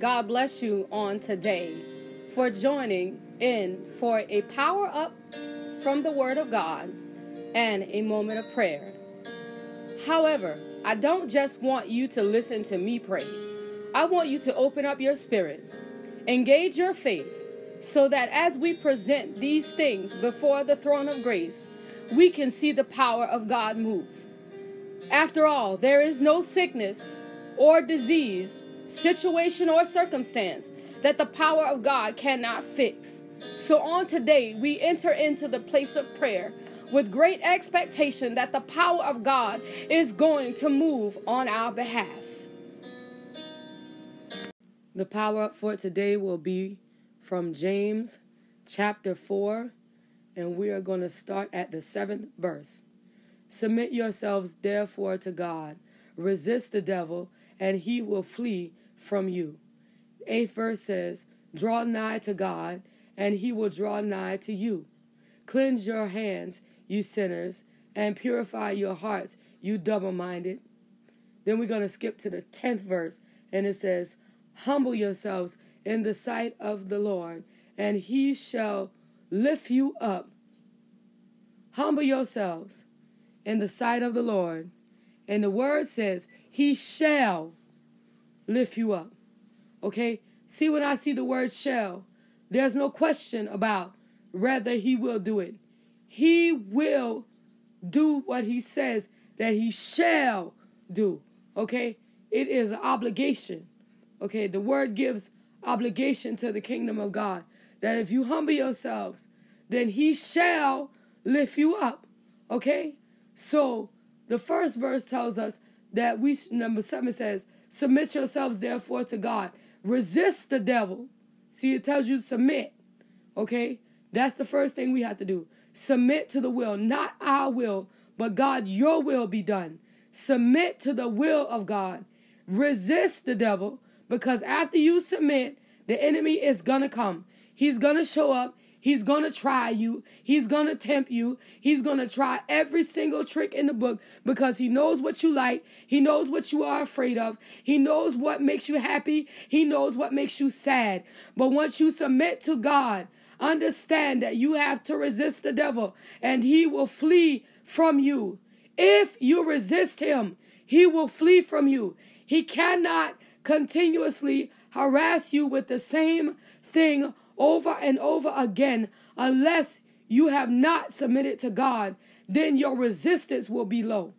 God bless you on today for joining in for a power up from the Word of God and a moment of prayer. However, I don't just want you to listen to me pray. I want you to open up your spirit, engage your faith, so that as we present these things before the throne of grace, we can see the power of God move. After all, there is no sickness or disease, situation or circumstance that the power of God cannot fix. So on today, we enter into the place of prayer with great expectation that the power of God is going to move on our behalf. The power up for today will be from James chapter 4, and we are going to start at the seventh verse. Submit yourselves therefore to God, resist the devil, and he will flee from you. eighth verse says, Draw nigh to God, and he will draw nigh to you. Cleanse your hands, you sinners, and purify your hearts, you double minded. Then we're going to skip to the 10th verse, and it says, Humble yourselves in the sight of the Lord, and he shall lift you up. Humble yourselves in the sight of the Lord. And the word says, He shall lift you up. Okay? See, when I see the word shall, there's no question about whether He will do it. He will do what He says that He shall do. Okay? It is an obligation. Okay? The word gives obligation to the kingdom of God that if you humble yourselves, then He shall lift you up. Okay? So the first verse tells us that we, number seven says, Submit yourselves therefore to God. Resist the devil. See, it tells you submit. Okay? That's the first thing we have to do. Submit to the will, not our will, but God, your will be done. Submit to the will of God. Resist the devil because after you submit, the enemy is going to come. He's going to show up. He's going to try you. He's going to tempt you. He's going to try every single trick in the book because he knows what you like. He knows what you are afraid of. He knows what makes you happy. He knows what makes you sad. But once you submit to God, understand that you have to resist the devil and he will flee from you. If you resist him, he will flee from you. He cannot continuously harass you with the same thing over and over again unless you have not submitted to God, then your resistance will be low.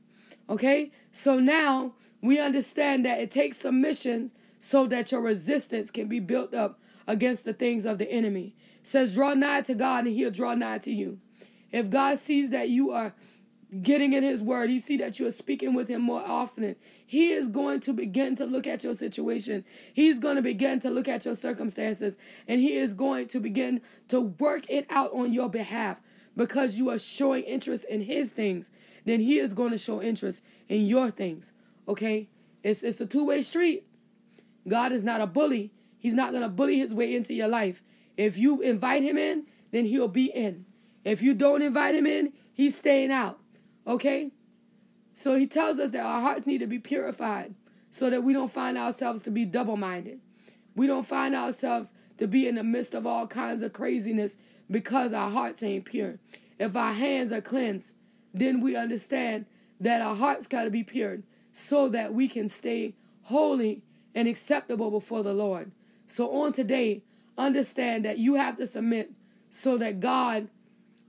Okay? So now we understand that it takes submission so that your resistance can be built up against the things of the enemy. It says, draw nigh to God and he'll draw nigh to you. If God sees that you are getting in his word, he see that you are speaking with him more often. He is going to begin to look at your situation. He's going to begin to look at your circumstances and he is going to begin to work it out on your behalf because you are showing interest in his things. Then he is going to show interest in your things. Okay? It's it's a two-way street. God is not a bully. He's not going to bully his way into your life. If you invite him in, then he'll be in. If you don't invite him in, he's staying out. Okay? So he tells us that our hearts need to be purified so that we don't find ourselves to be double minded. We don't find ourselves to be in the midst of all kinds of craziness because our hearts ain't pure. If our hands are cleansed, then we understand that our hearts got to be pure so that we can stay holy and acceptable before the Lord. So on today, understand that you have to submit so that God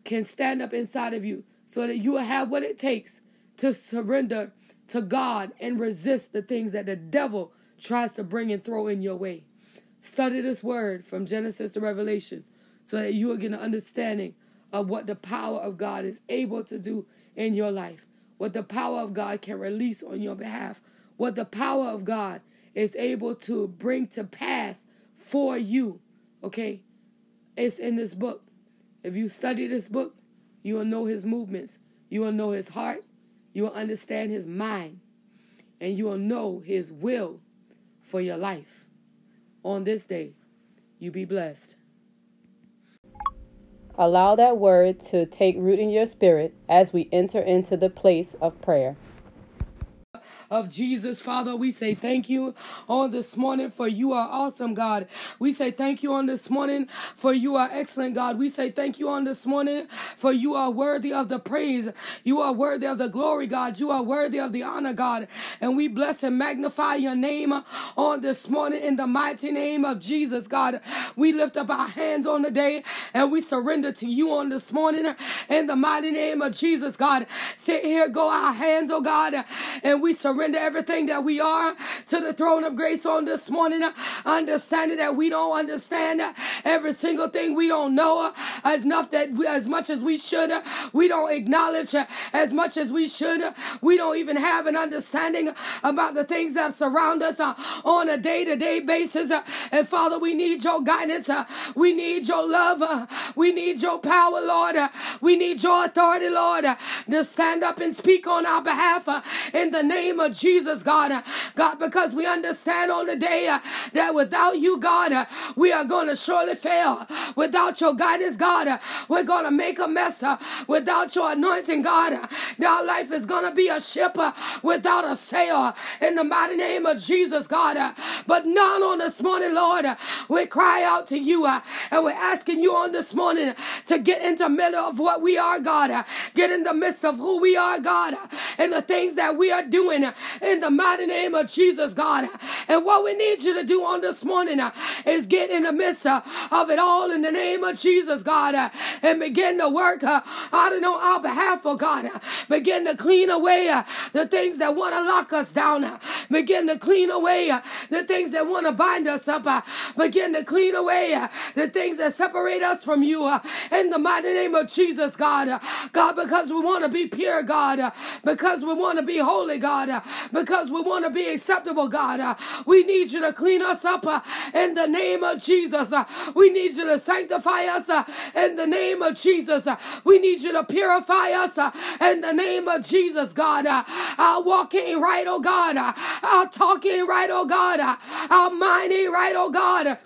can stand up inside of you so that you will have what it takes to surrender to God and resist the things that the devil tries to bring and throw in your way. Study this word from Genesis to Revelation so that you will get an understanding of what the power of God is able to do in your life, what the power of God can release on your behalf, what the power of God is able to bring to pass for you. Okay? It's in this book. If you study this book, you will know his movements. You will know his heart. You will understand his mind. And you will know his will for your life. On this day, you be blessed. Allow that word to take root in your spirit as we enter into the place of prayer. Of Jesus. Father, we say thank you on this morning for you are awesome, God. We say thank you on this morning for you are excellent, God. We say thank you on this morning for you are worthy of the praise. You are worthy of the glory, God. You are worthy of the honor, God. And we bless and magnify your name on this morning in the mighty name of Jesus, God. We lift up our hands on the day and we surrender to you on this morning in the mighty name of Jesus, God. Sit here, go our hands, oh God, and we surrender everything that we are to the throne of grace on this morning, understanding that we don't understand every single thing we don't know enough that we, as much as we should, we don't acknowledge as much as we should. We don't even have an understanding about the things that surround us on a day to day basis. And Father, we need your guidance. We need your love. We need your power, Lord. We need your authority, Lord, to stand up and speak on our behalf in the name of Jesus, God. God, because we understand on the day that without you, God, we are going to surely fail. Without your guidance, God, we're going to make a mess. Without your anointing, God, our life is going to be a ship without a sail in the mighty name of Jesus, God. But not on this morning, Lord, we cry out to you and we're asking you on this morning to get into the middle of what we are, God. Get in the midst of who we are, God, and the things that we are doing in the mighty name of Jesus, God. And what we need you to do on this morning uh, is get in the midst uh, of it all in the name of Jesus, God, uh, and begin to work out on our behalf, oh God. Begin to clean away the things that want to lock us down. Begin to clean away the things that want to bind us up. Begin to clean away the things that separate us from you in the mighty name of Jesus, God. God, because we want to be pure, God. Because we want to be holy, God. Because we want to be acceptable, God. Uh, we need you to clean us up uh, in the name of Jesus. Uh, we need you to sanctify us in the name of Jesus. We need you to purify us in the name of Jesus, God. Our walking right, oh God. Our talking right, oh God. Our minding right, oh God.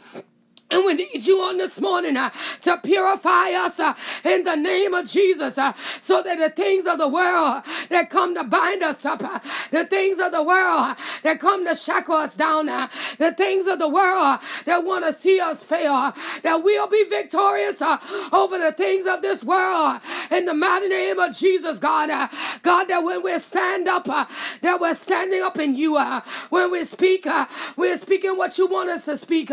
And we need you on this morning uh, to purify us uh, in the name of Jesus uh, so that the things of the world that come to bind us up, uh, the things of the world that come to shackle us down, uh, the things of the world that want to see us fail, that we'll be victorious uh, over the things of this world in the mighty name of Jesus, God. God, that when we stand up, that we're standing up in you. when we speak, we're speaking what you want us to speak.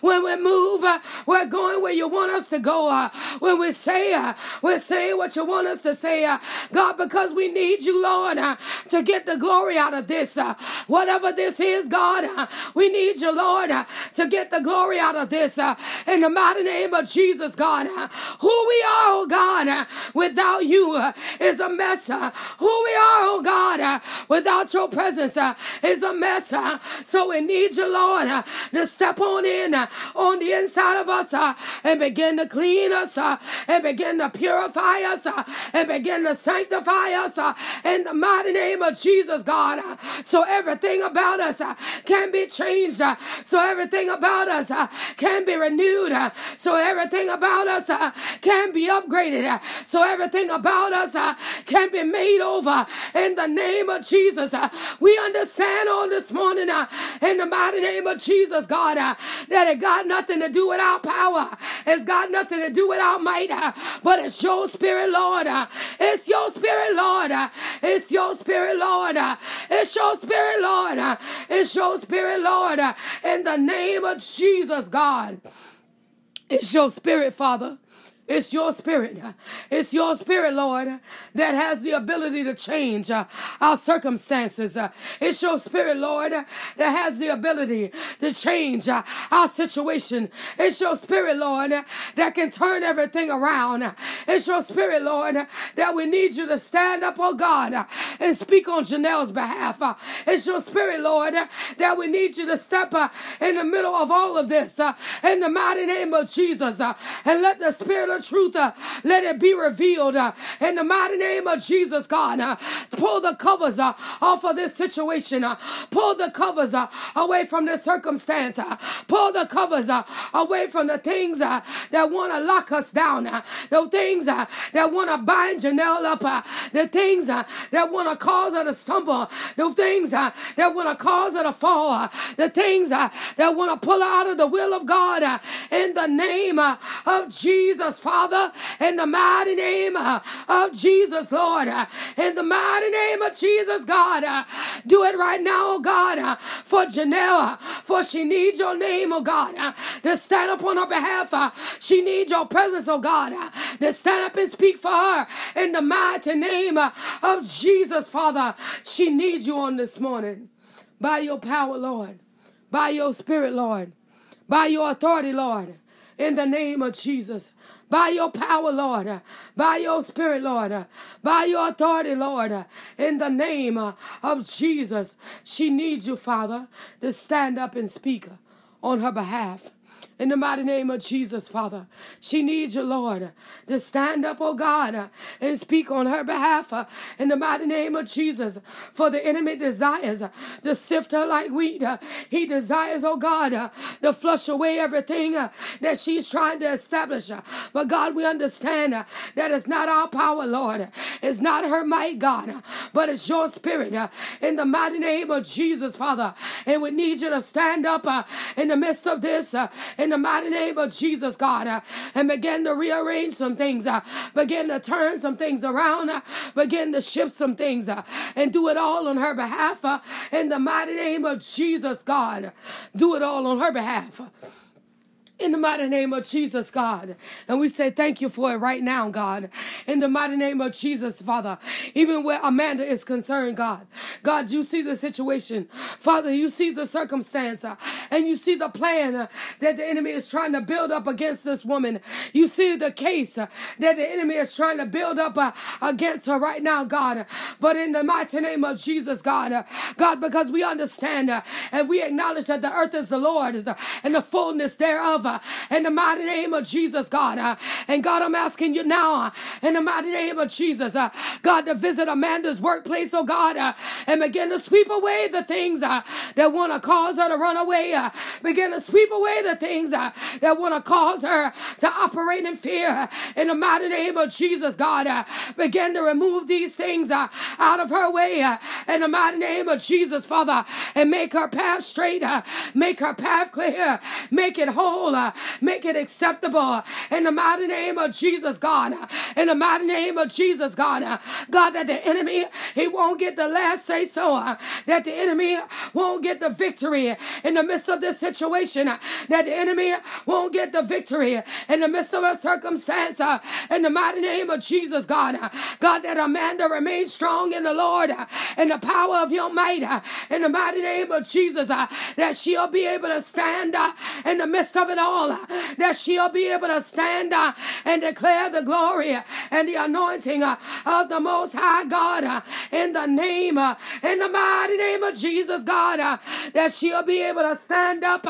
when we move, move. Uh, we're going where you want us to go. Uh, when we say, uh, we're saying what you want us to say, uh, God, because we need you, Lord, uh, to get the glory out of this. Uh, whatever this is, God, we need you, Lord, to get the glory out of this. In the mighty name of Jesus, God, who we are, oh God, without you is a mess. Who we are, oh God, without your presence is a mess. So we need you, Lord, to step on in on the inside of us uh, and begin to clean us uh, and begin to purify us uh, and begin to sanctify us uh, in the mighty name of Jesus, God. Uh, so everything about us uh, can be changed. So everything about us can be renewed. So everything about us can be upgraded. So everything about us can be made over in the name of Jesus. We understand on this morning in the mighty name of Jesus, God, that it got nothing nothing to do with our power. It's got nothing to do with our might. Uh, but it's your spirit, Lord. Uh. It's your spirit, Lord. Uh. It's your spirit, Lord. It's your spirit, Lord. It's your spirit, Lord. In the name of Jesus, God. It's your spirit, Father. It's your spirit. It's your spirit, Lord, that has the ability to change uh, our circumstances. Uh, it's your spirit, Lord, that has the ability to change uh, our situation. It's your spirit, Lord, that can turn everything around. It's your spirit, Lord, that we need you to stand up, oh God, and speak on Janelle's behalf. It's your spirit, Lord, that we need you to step in the middle of all of this in the mighty name of Jesus and let the spirit of truth, uh, let it be revealed uh, in the mighty name of Jesus, God. Uh, pull the covers uh, off of this situation. Uh, pull the covers uh, away from this circumstance. Pull the covers away from the things that want to lock us down. The things that want to bind Janelle up. The things that want to cause her to stumble. The things that want to cause her to fall. The things that want to pull her out of the will of God. In the name of Jesus, Father. In the mighty name of Jesus, Lord. In the mighty name of Jesus, God. Do it right now, oh God, for Janelle. For she needs your name, oh God, to stand up on her behalf. She needs your presence, oh God, to stand up and speak for her in the mighty name of Jesus, Father. She needs you on this morning by your power, Lord, by your spirit, Lord, by your authority, Lord, in the name of Jesus. By your power, Lord, by your spirit, Lord, by your authority, Lord, in the name of Jesus. She needs you, Father, to stand up and speak on her behalf. In the mighty name of Jesus, Father. She needs you, Lord, to stand up, oh God, and speak on her behalf. In the mighty name of Jesus. For the enemy desires to sift her like wheat. He desires, oh God, to flush away everything that she's trying to establish. But God, we understand that it's not our power, Lord. It's not her might, God, but it's your spirit. In the mighty name of Jesus, Father. And we need you to stand up in the midst of this in the mighty name of Jesus, God, uh, and begin to rearrange some things, uh, begin to turn some things around, uh, begin to shift some things, uh, and do it all on her behalf. Uh, in the mighty name of Jesus, God, do it all on her behalf in the mighty name of Jesus, God. And we say thank you for it right now, God. In the mighty name of Jesus, Father. Even where Amanda is concerned, God. God, you see the situation. Father, you see the circumstance uh, and you see the plan uh, that the enemy is trying to build up against this woman. You see the case uh, that the enemy is trying to build up against her right now, God. But in the mighty name of Jesus, God, God, because we understand and we acknowledge that the earth is the Lord and the fullness thereof in the mighty name of Jesus, God. Uh, and God, I'm asking you now uh, in the mighty name of Jesus, uh, God, to visit Amanda's workplace, oh God, uh, and begin to sweep away the things uh, that want to cause her to run away. Uh, begin to sweep away the things uh, that want to cause her to operate in fear. In the mighty name of Jesus, God, uh, begin to remove these things uh, out of her way. Uh, in the mighty name of Jesus, Father, and make her path straight. Uh, make her path clear. Make it whole. Uh, make it acceptable in the mighty name of Jesus, God. In the mighty name of Jesus, God. God, that the enemy, he won't get the last say so. That the enemy won't get the victory in the midst of this situation. That the enemy won't get the victory in the midst of a circumstance. In the mighty name of Jesus, God. God, that Amanda remains strong in the Lord and the power of your might. In the mighty name of Jesus, that she'll be able to stand in the midst of it all all, that she'll be able to stand uh, and declare the glory and the anointing uh, of the Most High God uh, in the name, uh, in the mighty name of Jesus, God, uh, that she'll be able to stand up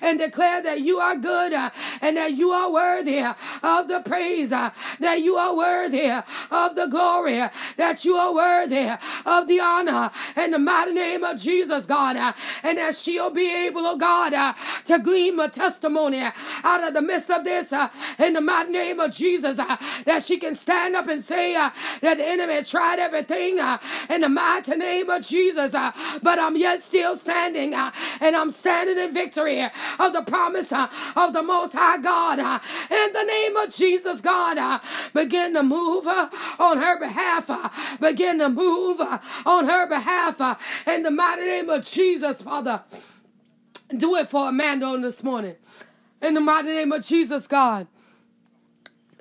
and declare that you are good and that you are worthy of the praise, that you are worthy of the glory, that you are worthy of the honor in the mighty name of Jesus, God, and that she'll be able, oh God, to glean a testimony out of the midst of this uh, in the mighty name of Jesus uh, that she can stand up and say uh, that the enemy tried everything uh, in the mighty name of Jesus uh, but I'm yet still standing uh, and I'm standing in victory of the promise of the most high God in the name of Jesus God begin to move on her behalf begin to move on her behalf in the mighty name of Jesus Father do it for Amanda on this morning. In the mighty name of Jesus, God.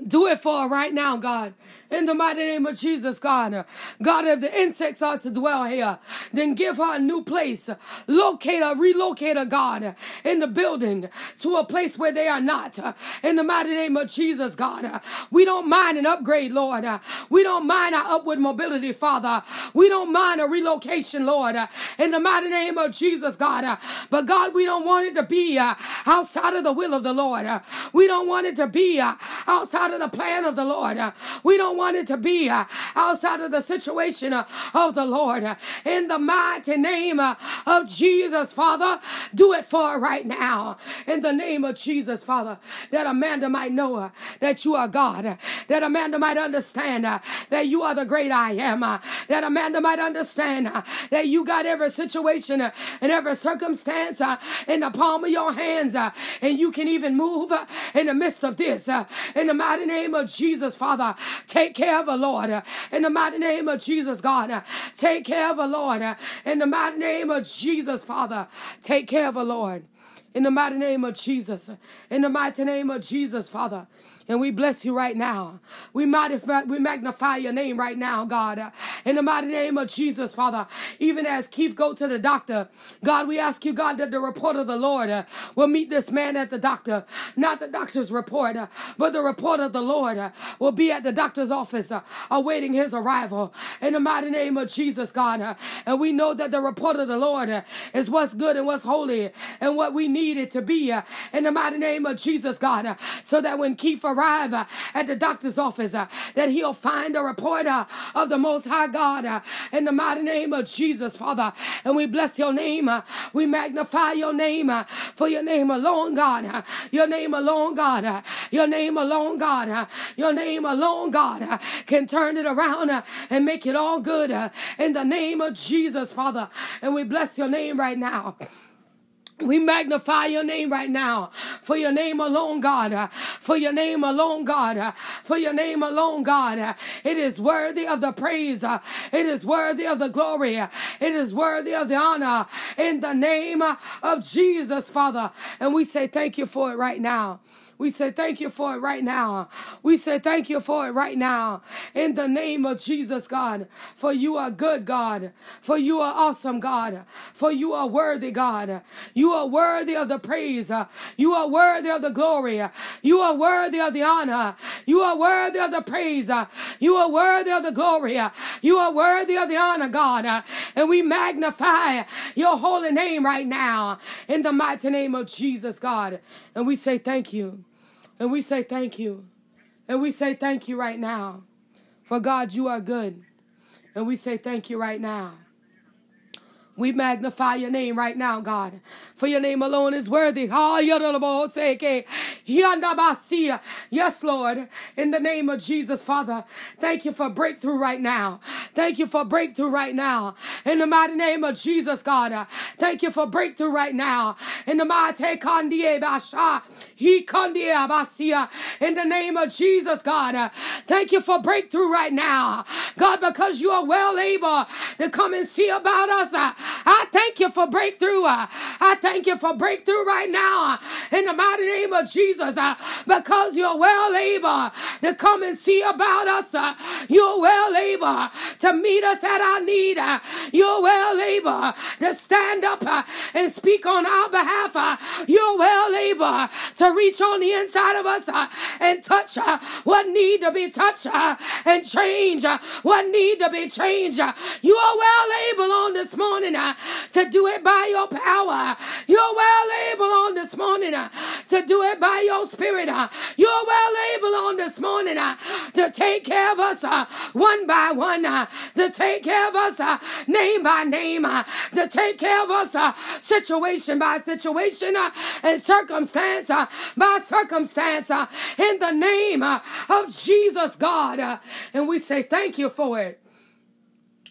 Do it for her right now, God. In the mighty name of Jesus, God. God, if the insects are to dwell here, then give her a new place. Locate her, relocate her, God. in the building to a place where they are not. In the mighty name of Jesus, God. We don't mind an upgrade, Lord. We don't mind our upward mobility, Father. We don't mind a relocation, Lord. In the mighty name of Jesus, God. But God, we don't want it to be uh, outside of the will of the Lord. We don't want it to be uh, outside of the plan of the Lord. We don't want it to be uh, outside of the situation uh, of the Lord. In the mighty name uh, of Jesus, Father, do it for right now. In the name of Jesus, Father, that Amanda might know that you are God, that Amanda might understand that you are the great I am, that Amanda might understand that you got every situation and every circumstance in the palm of your hands, and you can even move in the midst of this. In the mighty name of Jesus, Father, take care of her, Lord. In the mighty name of Jesus, God, take care of her, Lord. In the mighty name of Jesus, Father, take care of her, Lord. In the mighty name of Jesus. In the mighty name of Jesus, Father. And we bless you right now. We magnify, we magnify your name right now, God. In the mighty name of Jesus, Father. Even as Keith go to the doctor, God, we ask you, God, that the report of the Lord uh, will meet this man at the doctor. Not the doctor's report, uh, but the report of the Lord uh, will be at the doctor's office awaiting his arrival. In the mighty name of Jesus, God. And we know that the report of the Lord is what's good and what's holy and what we need it to be. Uh, in the mighty name of Jesus, God. Uh, so that when Keith arrives uh, at the doctor's office, uh, that he'll find a reporter uh, of the Most High God uh, in the mighty name of Jesus, Father. And we bless your name. We magnify your name for your name alone, God. Your name alone, God. Your name alone, God. Your name alone, God, can turn it around and make it all good in the name of Jesus, Father. And we bless your name right now. We magnify your name right now for your name alone, God. For your name alone, God. For your name alone, God. It is worthy of the praise. It is worthy of the glory. It is worthy of the honor in the name of Jesus, Father. And we say thank you for it right now. We say thank you for it right now. We say thank you for it right now. In the name of Jesus, God. For you are good, God. For you are awesome, God. For you are worthy, God. You are worthy of the praise. You are worthy of the glory. You are worthy of the honor. You are worthy of the praise. You are worthy of the glory. You are worthy of the honor, God. And we magnify your holy name right now in the mighty name of Jesus, God. And we say thank you. And we say thank you. And we say thank you right now. For God, you are good. And we say thank you right now. We magnify your name right now, God, for your name alone is worthy. Ah, yes, Lord, in the name of Jesus, Father, thank you for breakthrough right now. Thank you for breakthrough right now. In the mighty name of Jesus, God, thank you for breakthrough right now. In the mighty in the name of Jesus, God, thank you for breakthrough right now. God, because you are well able to come and see about us. I thank you for breakthrough. I thank you for breakthrough right now uh, in the mighty name of Jesus uh, because you're well able to come and see about us. Uh, you're well able to meet us at our need. You're well able to stand up and speak on our behalf. You're well able to reach on the inside of us and touch what need to be touched and change what need to be changed. You are well able on this morning Uh, to do it by your power. You're well able on this morning uh, to do it by your spirit. Uh. You're well able on this morning uh, to take care of us uh, one by one, uh, to take care of us name by name, to take care of us situation by situation and circumstance by circumstance in the name of Jesus, God. And we say thank you for it.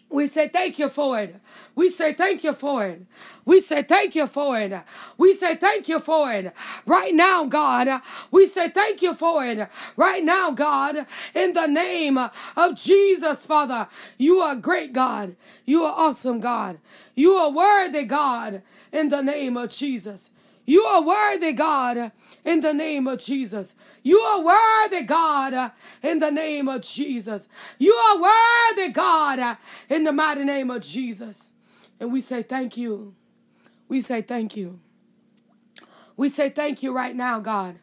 We say thank you for it. We say thank you for it. We say thank you for it. We say thank you for it. Right now, God. We say thank you for it. Right now, God. In the name of Jesus, Father. You are great, God. You are awesome, God. You are worthy, God. In the name of Jesus. You are worthy, God, in the name of Jesus. You are worthy, God, in the name of Jesus. You are worthy, God, in the mighty name of Jesus. And we say thank you. We say thank you. We say thank you right now, God.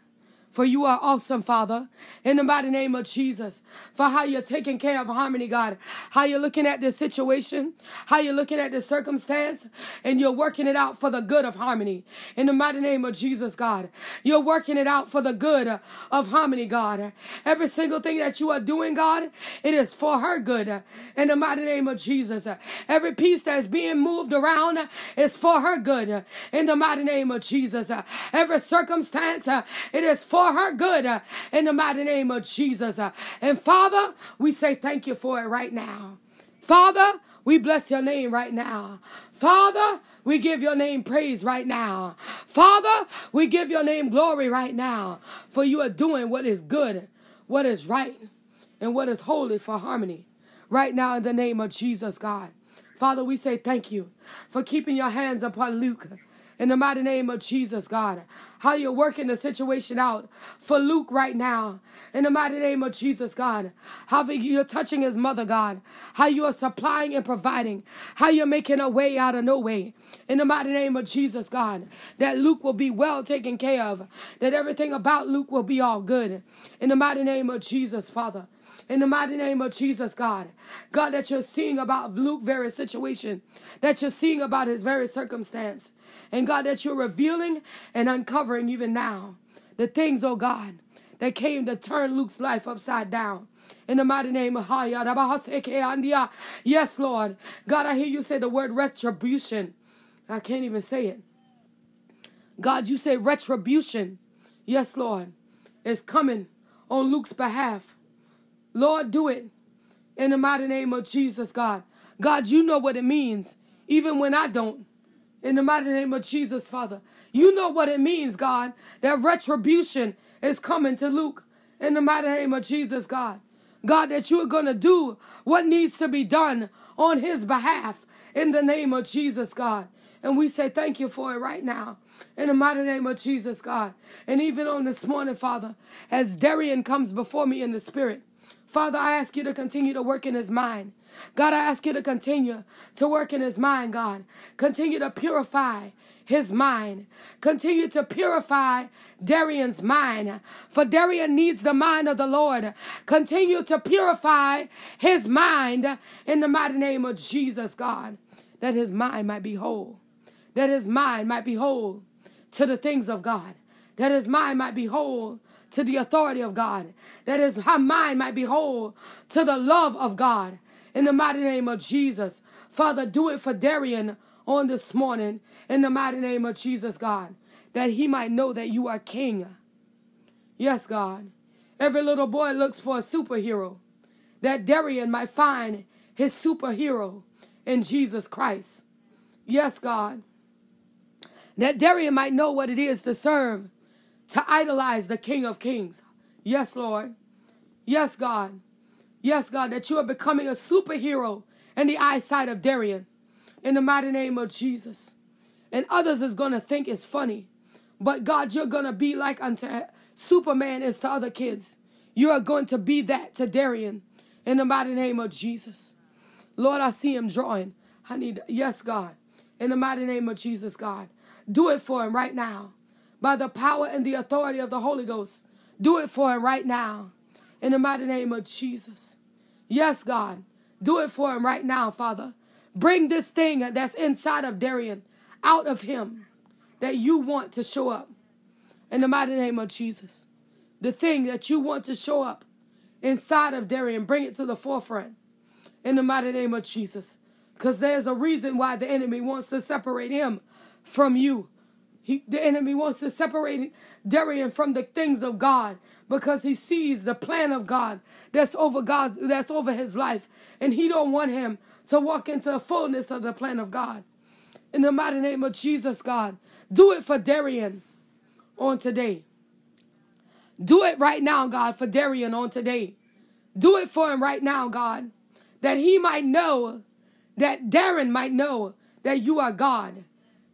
For you are awesome, Father, in the mighty name of Jesus. For how you're taking care of harmony, God. How you're looking at this situation, how you're looking at this circumstance, and you're working it out for the good of harmony. In the mighty name of Jesus, God. You're working it out for the good of harmony, God. Every single thing that you are doing, God, it is for her good. In the mighty name of Jesus. Every piece that's being moved around is for her good. In the mighty name of Jesus. Every circumstance, it is for for her good uh, in the mighty name of Jesus. Uh, and Father, we say thank you for it right now. Father, we bless your name right now. Father, we give your name praise right now. Father, we give your name glory right now. For you are doing what is good, what is right, and what is holy for harmony. Right now, in the name of Jesus, God. Father, we say thank you for keeping your hands upon Luke in the mighty name of Jesus, God. How you're working the situation out for Luke right now. In the mighty name of Jesus, God. How you're touching his mother, God. How you are supplying and providing. How you're making a way out of no way. In the mighty name of Jesus, God. That Luke will be well taken care of. That everything about Luke will be all good. In the mighty name of Jesus, Father. In the mighty name of Jesus, God. God, that you're seeing about Luke's very situation. That you're seeing about his very circumstance. And God, that you're revealing and uncovering even now the things, oh God, that came to turn Luke's life upside down. In the mighty name of Haya. Yes, Lord. God, I hear you say the word retribution. I can't even say it. God, you say retribution. Yes, Lord. Is coming on Luke's behalf. Lord, do it. In the mighty name of Jesus, God. God, you know what it means, even when I don't. In the mighty name of Jesus, Father. You know what it means, God, that retribution is coming to Luke. In the mighty name of Jesus, God. God, that you are going to do what needs to be done on his behalf. In the name of Jesus, God. And we say thank you for it right now. In the mighty name of Jesus, God. And even on this morning, Father, as Darian comes before me in the spirit, Father, I ask you to continue to work in his mind. God, I ask you to continue to work in his mind, God. Continue to purify his mind. Continue to purify Darian's mind. For Darian needs the mind of the Lord. Continue to purify his mind in the mighty name of Jesus, God, that his mind might be whole. That his mind might be whole to the things of God. That his mind might be whole to the authority of God. That his mind might be whole to the love of God in the mighty name of Jesus. Father, do it for Darian on this morning in the mighty name of Jesus, God, that he might know that you are king. Yes, God. Every little boy looks for a superhero, that Darian might find his superhero in Jesus Christ. Yes, God. That Darian might know what it is to serve, to idolize the King of Kings. Yes, Lord. Yes, God. Yes, God, that you are becoming a superhero in the eyesight of Darian. In the mighty name of Jesus. And others is going to think it's funny. But God, you're going to be like unto Superman is to other kids. You are going to be that to Darian. In the mighty name of Jesus. Lord, I see him drawing. I need, yes, God. In the mighty name of Jesus, God. Do it for him right now. By the power and the authority of the Holy Ghost. Do it for him right now in the mighty name of Jesus. Yes, God. Do it for him right now, Father. Bring this thing that's inside of Darian out of him that you want to show up in the mighty name of Jesus. The thing that you want to show up inside of Darian, bring it to the forefront in the mighty name of Jesus. Because there's a reason why the enemy wants to separate him from you. He, the enemy wants to separate Darian from the things of God because he sees the plan of God that's over God's that's over his life and he don't want him to walk into the fullness of the plan of God. In the mighty name of Jesus, God, do it for Darian on today. Do it right now, God, for Darian on today. Do it for him right now, God, that he might know, that Darian might know that you are God,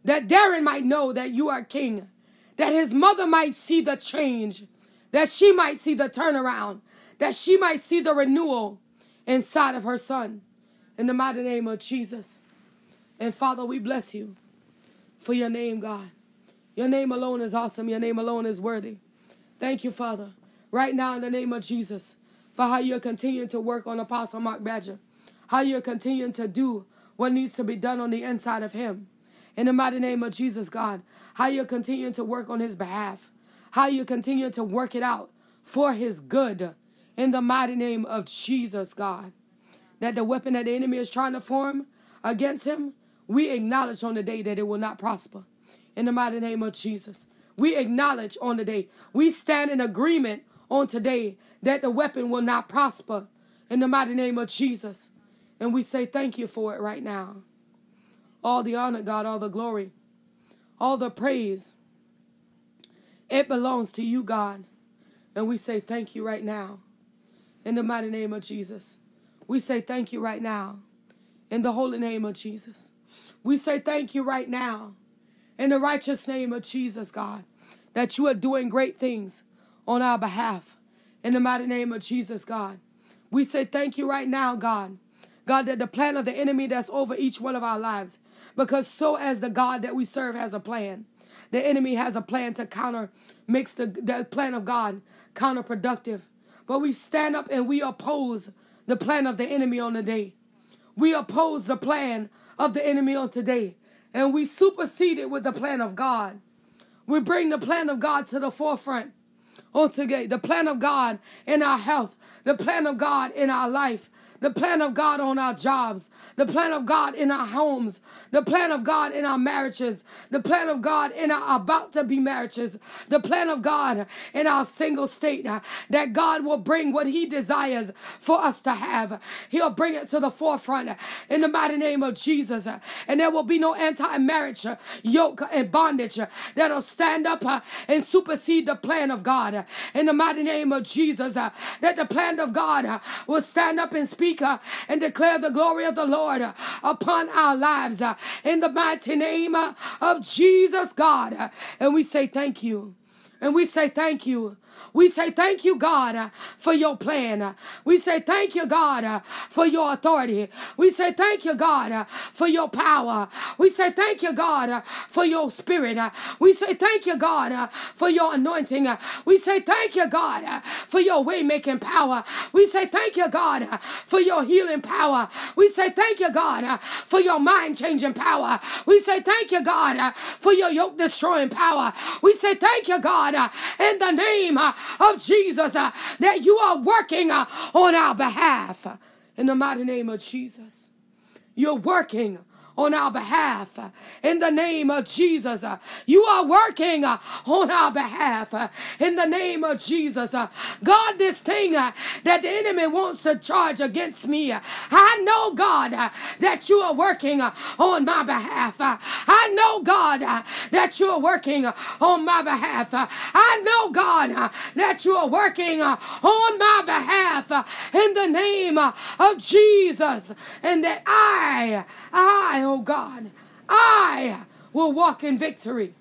that Darian might know that you are King, that his mother might see the change that she might see the turnaround, that she might see the renewal inside of her son. In the mighty name of Jesus. And Father, we bless you for your name, God. Your name alone is awesome. Your name alone is worthy. Thank you, Father, right now in the name of Jesus, for how you're continuing to work on Apostle Mark Badger, how you're continuing to do what needs to be done on the inside of him. In the mighty name of Jesus, God, how you're continuing to work on his behalf, how you continue to work it out for his good. In the mighty name of Jesus, God, that the weapon that the enemy is trying to form against him, we acknowledge on the day that it will not prosper. In the mighty name of Jesus, we acknowledge on the day, we stand in agreement on today that the weapon will not prosper. In the mighty name of Jesus. And we say thank you for it right now. All the honor, God, all the glory, all the praise. It belongs to you, God. And we say thank you right now. In the mighty name of Jesus. We say thank you right now. In the holy name of Jesus. We say thank you right now. In the righteous name of Jesus, God. That you are doing great things on our behalf. In the mighty name of Jesus, God. We say thank you right now, God. God, that the plan of the enemy that's over each one of our lives because so as the God that we serve has a plan, the enemy has a plan to counter, makes the, the plan of God counterproductive. But we stand up and we oppose the plan of the enemy on the day. We oppose the plan of the enemy on today. And we supersede it with the plan of God. We bring the plan of God to the forefront on today. The plan of God in our health, the plan of God in our life, the plan of God on our jobs, the plan of God in our homes, the plan of God in our marriages, the plan of God in our about to be marriages, the plan of God in our single state, uh, that God will bring what He desires for us to have. He'll bring it to the forefront uh, in the mighty name of Jesus. Uh, and there will be no anti marriage yoke and bondage that'll stand up and supersede the plan of God in the mighty name of Jesus. That the plan of God will stand up and speak speak and declare the glory of the Lord uh, upon our lives uh, in the mighty name uh, of Jesus, God. And we say thank you. And we say thank you we say thank you, God, uh, for your plan. We say thank you, God, uh, for your authority. We say thank you, God, uh, for your power. We say thank you, God, for your spirit. We say thank you, God, for your anointing. We say thank you, God, for your way making power. We say thank you, God, for your healing power. We say thank you, God, for your mind changing power. We say thank you, God, for your yoke destroying power. We say thank you, God, in the name of Jesus uh, that you are working uh, on our behalf. In the mighty name of Jesus, you're working on our behalf. In the name of Jesus, you are working on our behalf. In the name of Jesus, God, this thing that the enemy wants to charge against me, I know, God, that you are working on my behalf. I know, God, that you are working on my behalf. I know, God, that you are working on my behalf in the name of Jesus, and that I, I, oh God, I will walk in victory.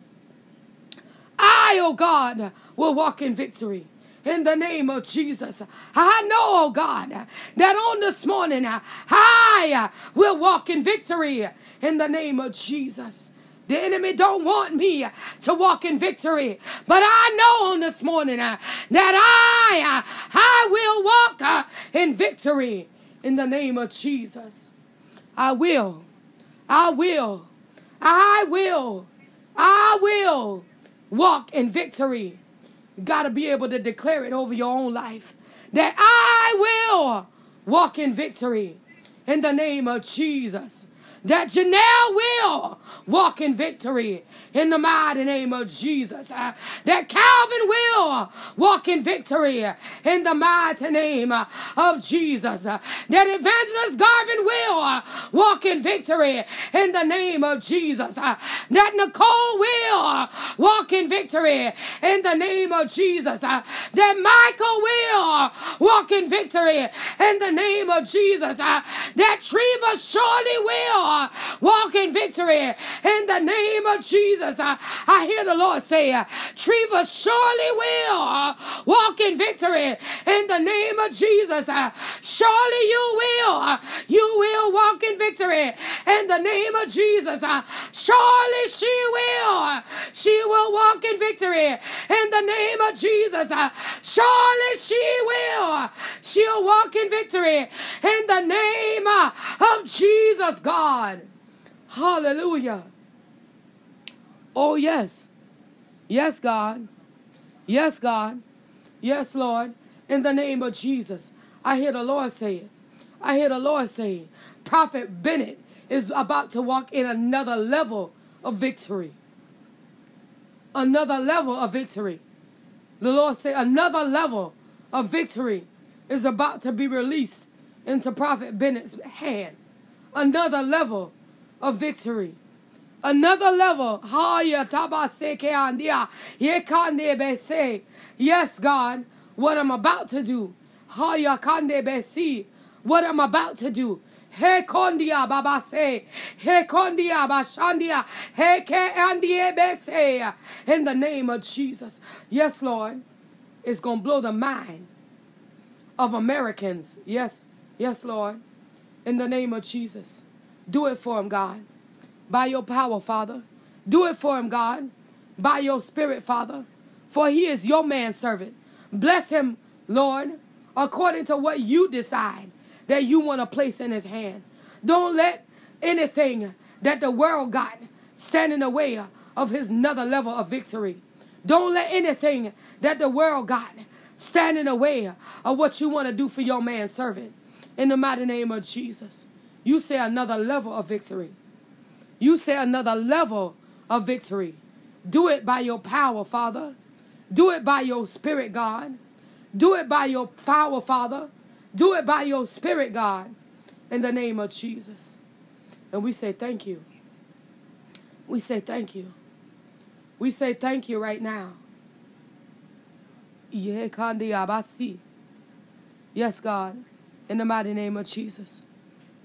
I, oh God, will walk in victory in the name of Jesus. I know, oh God, that on this morning I will walk in victory in the name of Jesus. The enemy don't want me to walk in victory, but I know on this morning that I I will walk in victory in the name of Jesus. I will I will, I will, I will walk in victory. You got to be able to declare it over your own life that I will walk in victory in the name of Jesus that Janelle will walk in victory in the mighty name of Jesus. Uh, that Calvin will walk in victory in the mighty name of Jesus. Uh, that Evangelist Garvin will uh, walk in victory in the name of Jesus. Uh, that Nicole will walk in victory in the name of Jesus. Uh, that Michael will walk in victory in the name of Jesus. Uh, that Treva surely will walk in victory in the name of Jesus. I, I hear the Lord say, Treva surely will uh, walk in victory in the name of Jesus. Uh, surely you will. Uh, you will walk in victory in the name of Jesus. Surely she will. She will walk in victory in the name of Jesus. Surely she will. She'll walk in victory in the name of Jesus, God. Hallelujah. Oh, yes. Yes, God. Yes, God. Yes, Lord. In the name of Jesus. I hear the Lord say it. I hear the Lord say, Prophet Bennett is about to walk in another level of victory. Another level of victory. The Lord say another level of victory is about to be released into Prophet Bennett's hand. Another level of victory. Another level. Yes, God, what I'm about to do. What I'm about to do. He kondia babase. He kondia bashandia. He ke andie bese. In the name of Jesus. Yes, Lord. It's going to blow the mind of Americans. Yes. Yes, Lord. In the name of Jesus. Do it for him, God. By your power, Father. Do it for him, God. By your spirit, Father. For he is your manservant. Bless him, Lord, according to what you decide that you want to place in his hand. Don't let anything that the world got stand in the way of his another level of victory. Don't let anything that the world got stand in the way of what you want to do for your man servant. In the mighty name of Jesus. You say another level of victory. You say another level of victory. Do it by your power, Father. Do it by your spirit, God. Do it by your power, Father. Do it by your spirit, God, in the name of Jesus. And we say thank you. We say thank you. We say thank you right now. Yes, God, in the mighty name of Jesus,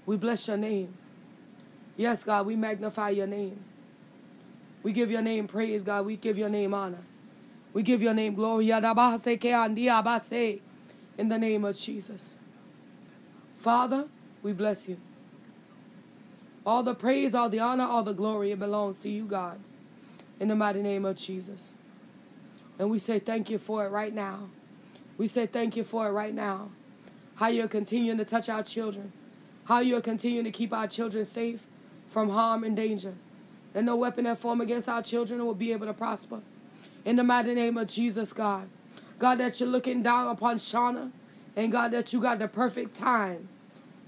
we bless your name. Yes, God, we magnify your name. We give your name praise, God. We give your name honor. We give your name glory. In the name of Jesus. Father, we bless you. All the praise, all the honor, all the glory, it belongs to you, God. In the mighty name of Jesus. And we say thank you for it right now. We say thank you for it right now. How you're continuing to touch our children. How you're continuing to keep our children safe from harm and danger. That no weapon that form against our children will be able to prosper. In the mighty name of Jesus, God. God, that you're looking down upon Shauna. And God, that you got the perfect time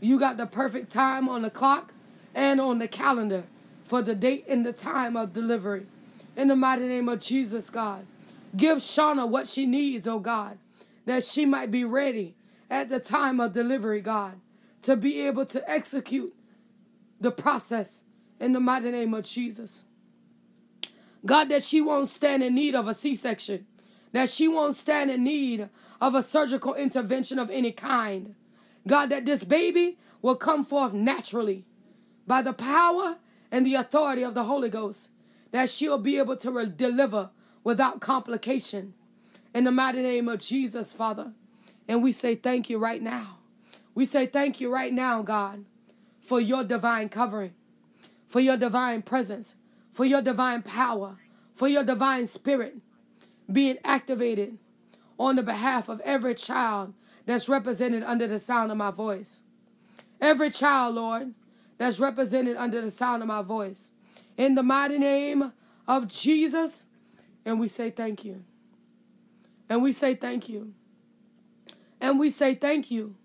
you got the perfect time on the clock and on the calendar for the date and the time of delivery. In the mighty name of Jesus, God. Give Shauna what she needs, oh God, that she might be ready at the time of delivery, God, to be able to execute the process in the mighty name of Jesus. God, that she won't stand in need of a C section, that she won't stand in need of a surgical intervention of any kind. God, that this baby will come forth naturally by the power and the authority of the Holy Ghost, that she'll be able to re- deliver without complication. In the mighty name of Jesus, Father. And we say thank you right now. We say thank you right now, God, for your divine covering, for your divine presence, for your divine power, for your divine spirit being activated on the behalf of every child that's represented under the sound of my voice. Every child, Lord, that's represented under the sound of my voice. In the mighty name of Jesus. And we say thank you. And we say thank you. And we say thank you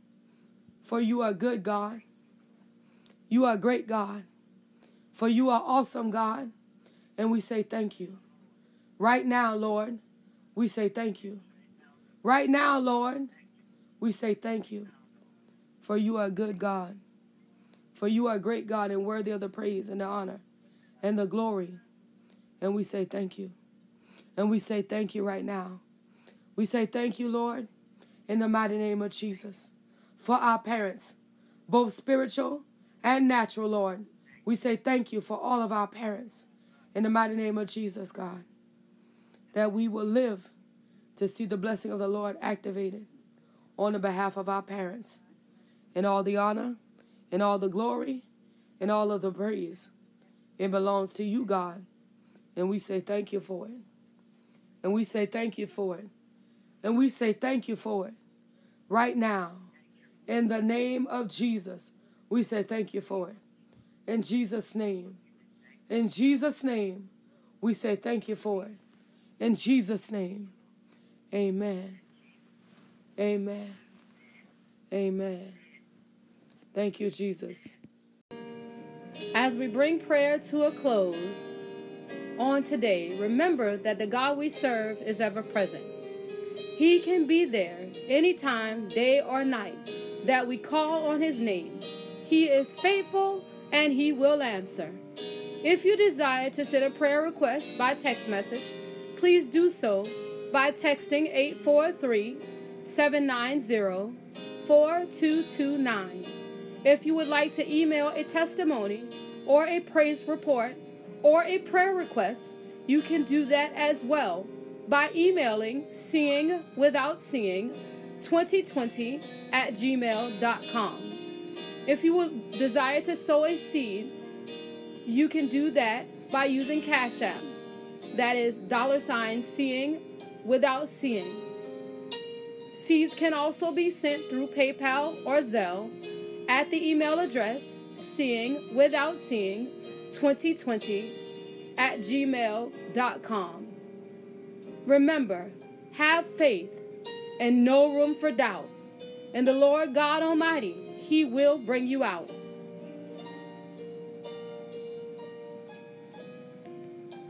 for you are good, God. You are great, God. For you are awesome, God. And we say thank you. Right now, Lord, we say thank you. Right now, Lord, we say thank you, for you are a good God. For you are a great God and worthy of the praise and the honor and the glory. And we say thank you. And we say thank you right now. We say thank you, Lord, in the mighty name of Jesus, for our parents, both spiritual and natural, Lord. We say thank you for all of our parents in the mighty name of Jesus, God. that we will live to see the blessing of the Lord activated on the behalf of our parents. And all the honor, and all the glory, and all of the praise, it belongs to you, God. And we say thank you for it. And we say thank you for it. And we say thank you for it. Right now, in the name of Jesus, we say thank you for it. In Jesus' name. In Jesus' name, we say thank you for it. In Jesus' name, amen. Amen. Amen. Thank you, Jesus. As we bring prayer to a close on today, remember that the God we serve is ever present. He can be there anytime, day or night, that we call on His name. He is faithful and He will answer. If you desire to send a prayer request by text message, please do so by texting 843 790 4229. If you would like to email a testimony or a praise report or a prayer request, you can do that as well by emailing seeing without seeing 2020 at gmail.com. If you would desire to sow a seed, you can do that by using Cash App. That is dollar sign seeing without seeing. Seeds can also be sent through PayPal or Zelle at the email address seeing without seeing 2020 at gmail.com. Remember, have faith and no room for doubt. And the Lord God Almighty, He will bring you out.